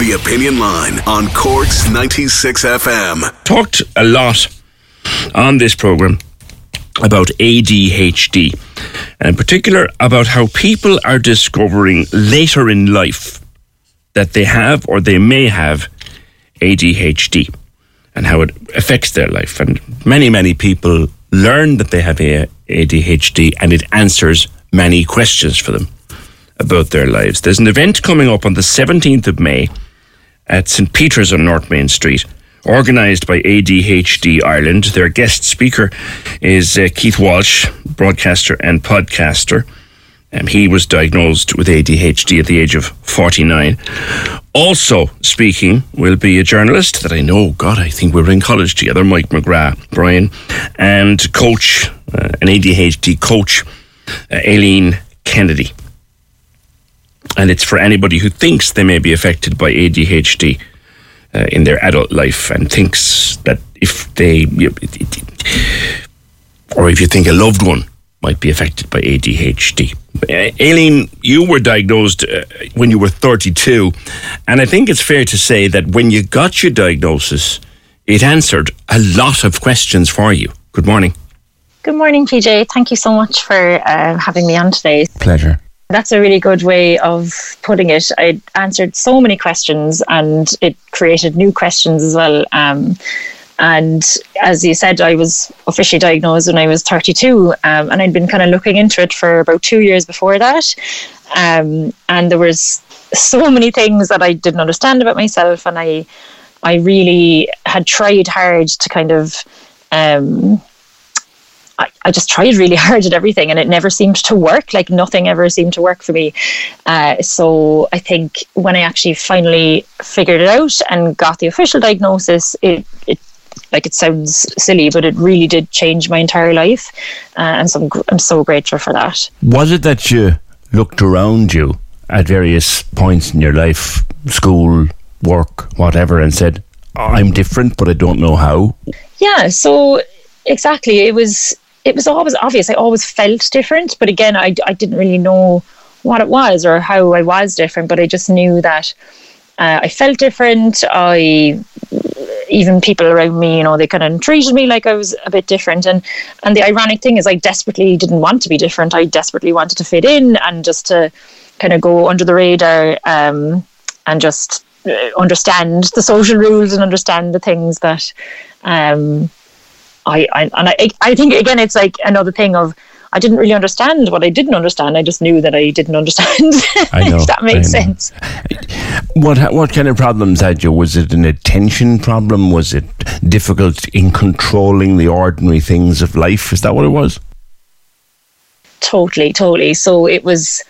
The Opinion Line on Cork's 96 FM. Talked a lot on this program about ADHD, and in particular about how people are discovering later in life that they have or they may have ADHD and how it affects their life. And many, many people learn that they have ADHD and it answers many questions for them about their lives. There's an event coming up on the 17th of May at St. Peter's on North Main Street, organised by ADHD Ireland. Their guest speaker is uh, Keith Walsh, broadcaster and podcaster. Um, he was diagnosed with ADHD at the age of 49. Also speaking will be a journalist that I know, God, I think we were in college together, Mike McGrath-Bryan, and coach, uh, an ADHD coach, uh, Ailín Kennedy and it's for anybody who thinks they may be affected by ADHD uh, in their adult life and thinks that if they, or if you think a loved one might be affected by ADHD. Ailín, you were diagnosed uh, when you were 32, and I think it's fair to say that when you got your diagnosis, it answered a lot of questions for you. Good morning. Good morning, PJ. Thank you so much for uh, having me on today. Pleasure. That's a really good way of putting it. I answered so many questions and it created new questions as well. Um, and as you said, I was officially diagnosed when I was 32, um, and I'd been kind of looking into it for about two years before that. Um, and there was so many things that I didn't understand about myself, and I, I really had tried hard to kind of um, I, I just tried really hard at everything and it never seemed to work. Like nothing ever seemed to work for me. Uh, so I think when I actually finally figured it out and got the official diagnosis, it, it like it sounds silly, but it really did change my entire life, uh, and so I'm, I'm so grateful for that. Was it that you looked around you at various points in your life, school, work, whatever, and said, "I'm different, but I don't know how"? Yeah. So exactly, it was it was always obvious. I always felt different, but again, I, I didn't really know what it was or how I was different, but I just knew that uh, I felt different. I even people around me, you know, they kind of treated me like I was a bit different. And and the ironic thing is, I desperately didn't want to be different. I desperately wanted to fit in and just to kind of go under the radar um, and just uh, understand the social rules and understand the things that um, I, I and I, I think again it's like another thing of I didn't really understand what I didn't understand. I just knew that I didn't understand. I know. that makes sense. What what kind of problems had you? Was it an attention problem? Was it difficult in controlling the ordinary things of life? Is that what it was? Totally, totally. So it was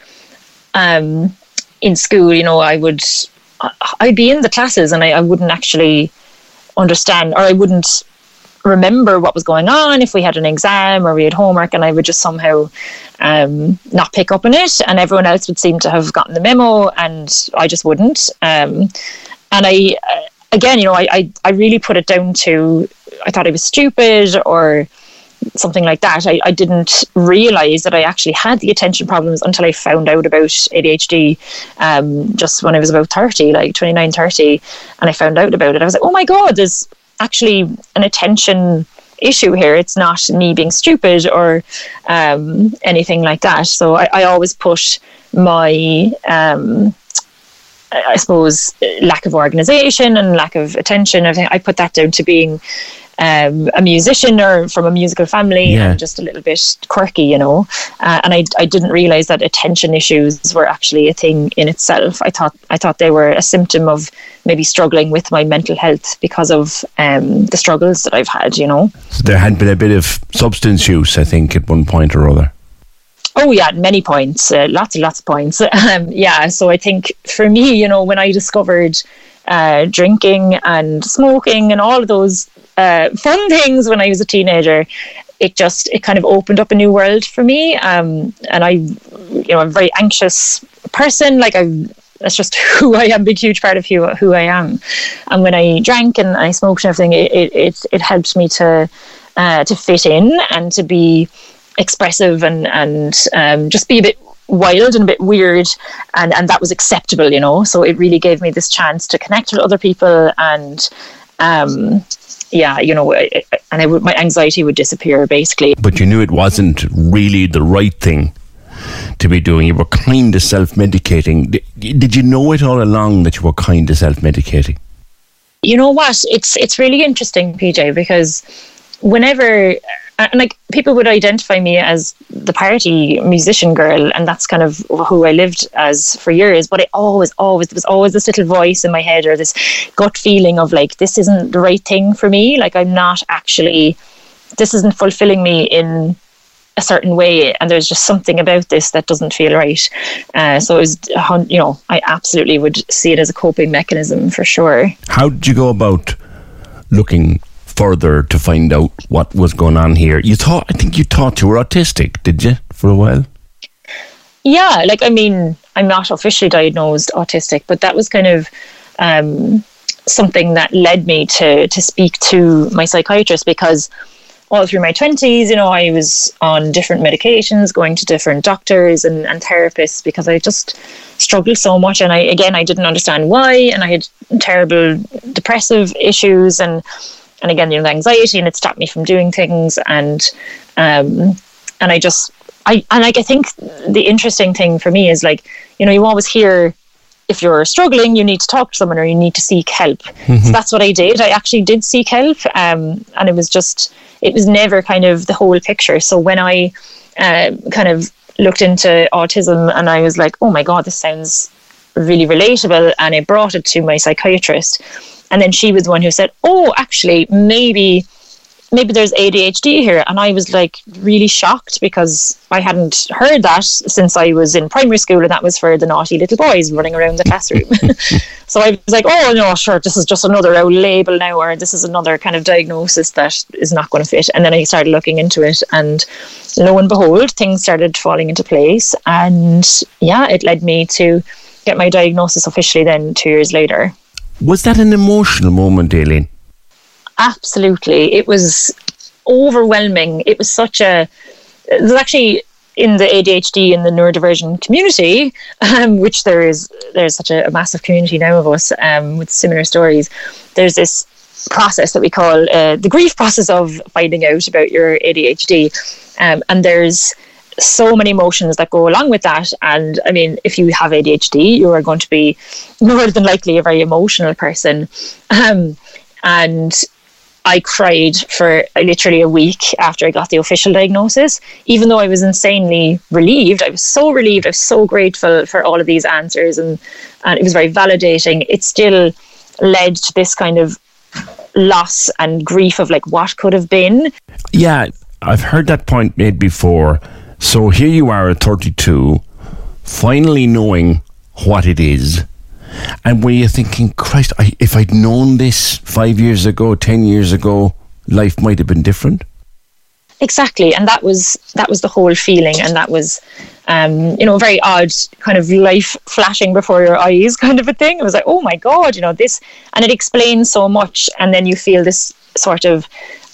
um, in school. You know, I would I'd be in the classes and I, I wouldn't actually understand, or I wouldn't remember what was going on. If we had an exam or we had homework and I would just somehow um, not pick up on it and everyone else would seem to have gotten the memo and I just wouldn't. Um, and I uh, again you know I, I, I really put it down to I thought I was stupid or something like that. I, I didn't realize that I actually had the attention problems until I found out about ADHD um, just when I was about 30 like 29 30 and I found out about it. I was like oh my god there's actually an attention issue here. It's not me being stupid or um, anything like that. So I, I always put my, um, I suppose, lack of organization and lack of attention. I, I put that down to being um, a musician or from a musical family yeah. and just a little bit quirky, you know. Uh, and I, I didn't realize that attention issues were actually a thing in itself. I thought I thought they were a symptom of maybe struggling with my mental health because of um, the struggles that I've had, you know. So there had been a bit of substance use, I think, at one point or other. Oh yeah, many points, uh, lots and lots of points. Um, yeah, so I think for me, you know, when I discovered uh, drinking and smoking and all of those uh, fun things when I was a teenager, it just it kind of opened up a new world for me. Um, and I, you know, I'm a very anxious person. Like I, that's just who I am. Big huge part of who who I am. And when I drank and I smoked and everything, it it it, helped me to uh, to fit in and to be expressive and and um, just be a bit wild and a bit weird and and that was acceptable you know? So it really gave me this chance to connect with other people and um yeah you know and I would, my anxiety would disappear basically. But you knew it wasn't really the right thing to be doing. You were kind of self-medicating. Did you know it all along that you were kind of self-medicating? You know what? It's it's really interesting pj because whenever and like people would identify me as the party musician girl and that's kind of who i lived as for years but I always always there was always this little voice in my head or this gut feeling of like this isn't the right thing for me. Like i'm not actually this isn't fulfilling me in a certain way and there's just something about this that doesn't feel right. Uh, so it was you know i absolutely would see it as a coping mechanism for sure. How did you go about looking further to find out what was going on here. You thought, I think you thought you were autistic, did you, for a while? Yeah, like, I mean, I'm not officially diagnosed autistic, but that was kind of um, something that led me to, to speak to my psychiatrist because all through my 20s, you know, I was on different medications, going to different doctors and, and therapists because I just struggled so much. And I, again, I didn't understand why. And I had terrible depressive issues. And and again, you know, the anxiety and it stopped me from doing things. And, um, and I just, I, and like, I think the interesting thing for me is like, you know, you always hear if you're struggling, you need to talk to someone or you need to seek help. Mm-hmm. So that's what I did. I actually did seek help. Um, and it was just, it was never kind of the whole picture. So when I uh, kind of looked into autism and I was like, oh my God, this sounds really relatable. And I brought it to my psychiatrist and then she was the one who said, "Oh, actually, maybe." Maybe there's ADHD here. And I was like really shocked because I hadn't heard that since I was in primary school, and that was for the naughty little boys running around the classroom. so I was like, oh, no, sure, this is just another old label now, or this is another kind of diagnosis that is not going to fit. And then I started looking into it, and lo and behold, things started falling into place. And yeah, it led me to get my diagnosis officially then two years later. Was that an emotional moment, Ailín? Absolutely. It was overwhelming. It was such a. There's actually in the ADHD and the neurodivergent community, um, which there is there's such a, a, massive community now of us um, with similar stories. There's this process that we call uh, the grief process of finding out about your ADHD, um, and there's so many emotions that go along with that. And I mean, if you have ADHD, you are going to be more than likely a very emotional person. Um, and I cried for literally a week after I got the official diagnosis, even though I was insanely relieved. I was so relieved. I was so grateful for all of these answers, and, and it was very validating. It still led to this kind of loss and grief of like what could have been. Yeah, I've heard that point made before so here you are at 32, finally knowing what it is. And were you thinking, Christ, I, if I'd known this five years ago, 10 years ago, life might have been different? Exactly. And that was that was the whole feeling. And that was, um, you know, very odd kind of life flashing before your eyes kind of a thing. It was like, oh my God, you know, this. And it explains so much. And then you feel this sort of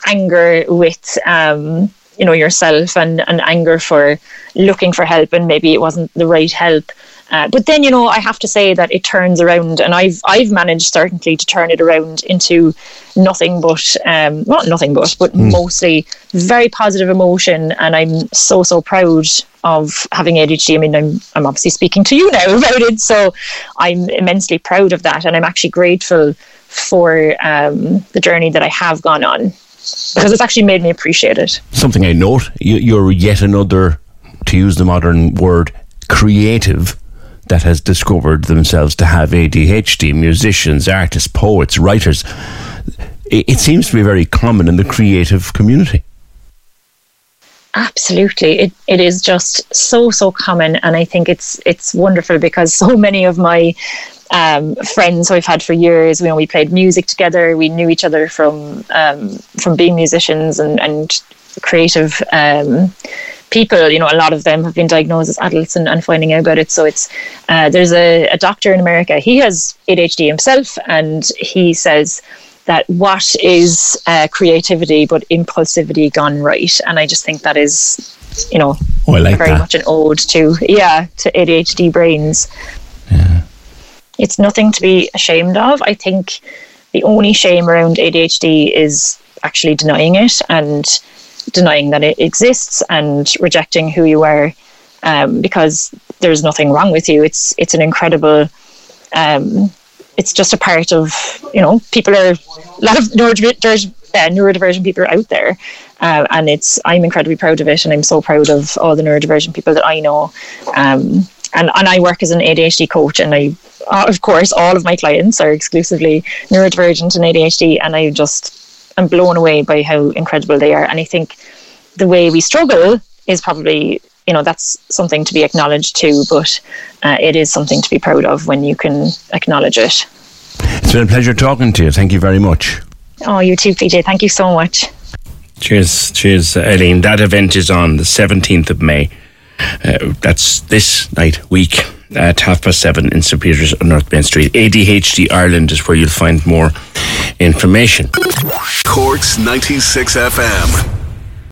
anger with, um, you know yourself and, and anger for looking for help and maybe it wasn't the right help. Uh, but then you know I have to say that it turns around and I've I've managed certainly to turn it around into nothing but um, not nothing but but mm. mostly very positive emotion. And I'm so so proud of having ADHD I mean I'm I'm obviously speaking to you now about it. So I'm immensely proud of that. And I'm actually grateful for um, the journey that I have gone on because it's actually made me appreciate it. Something I note, you're yet another, to use the modern word, creative that has discovered themselves to have ADHD. Musicians, artists, poets, writers. It seems to be very common in the creative community. Absolutely, it it is just so so common, and I think it's it's wonderful because so many of my um, friends who I've had for years. You know, we played music together. We knew each other from um, from being musicians and and creative um, people. You know, a lot of them have been diagnosed as adults and, and finding out about it. So it's uh, there's a, a doctor in America. He has ADHD himself, and he says that what is uh, creativity but impulsivity gone right and i just think that is you know, Oh, like very that. much an ode to yeah to ADHD brains. It's nothing to be ashamed of. I think the only shame around ADHD is actually denying it and denying that it exists and rejecting who you are um, because there's nothing wrong with you. It's it's an incredible. Um, it's just a part of you know people are a lot of neurodivergent, neurodivergent people are out there, uh, and it's I'm incredibly proud of it, and I'm so proud of all the neurodivergent people that I know. Um, and and I work as an ADHD coach, and I uh, of course all of my clients are exclusively neurodivergent and ADHD, and I just am blown away by how incredible they are. And I think the way we struggle is probably you know that's something to be acknowledged too but uh, it is something to be proud of when you can acknowledge it It's been a pleasure talking to you. Thank you very much. oh you too pj thank you so much Cheers, cheers, Ailín. That event is on the 17th of May. Uh, that's this night, week, at half past seven in St. Peter's on North Main Street. ADHD Ireland is where you'll find more information. Corks 96 FM.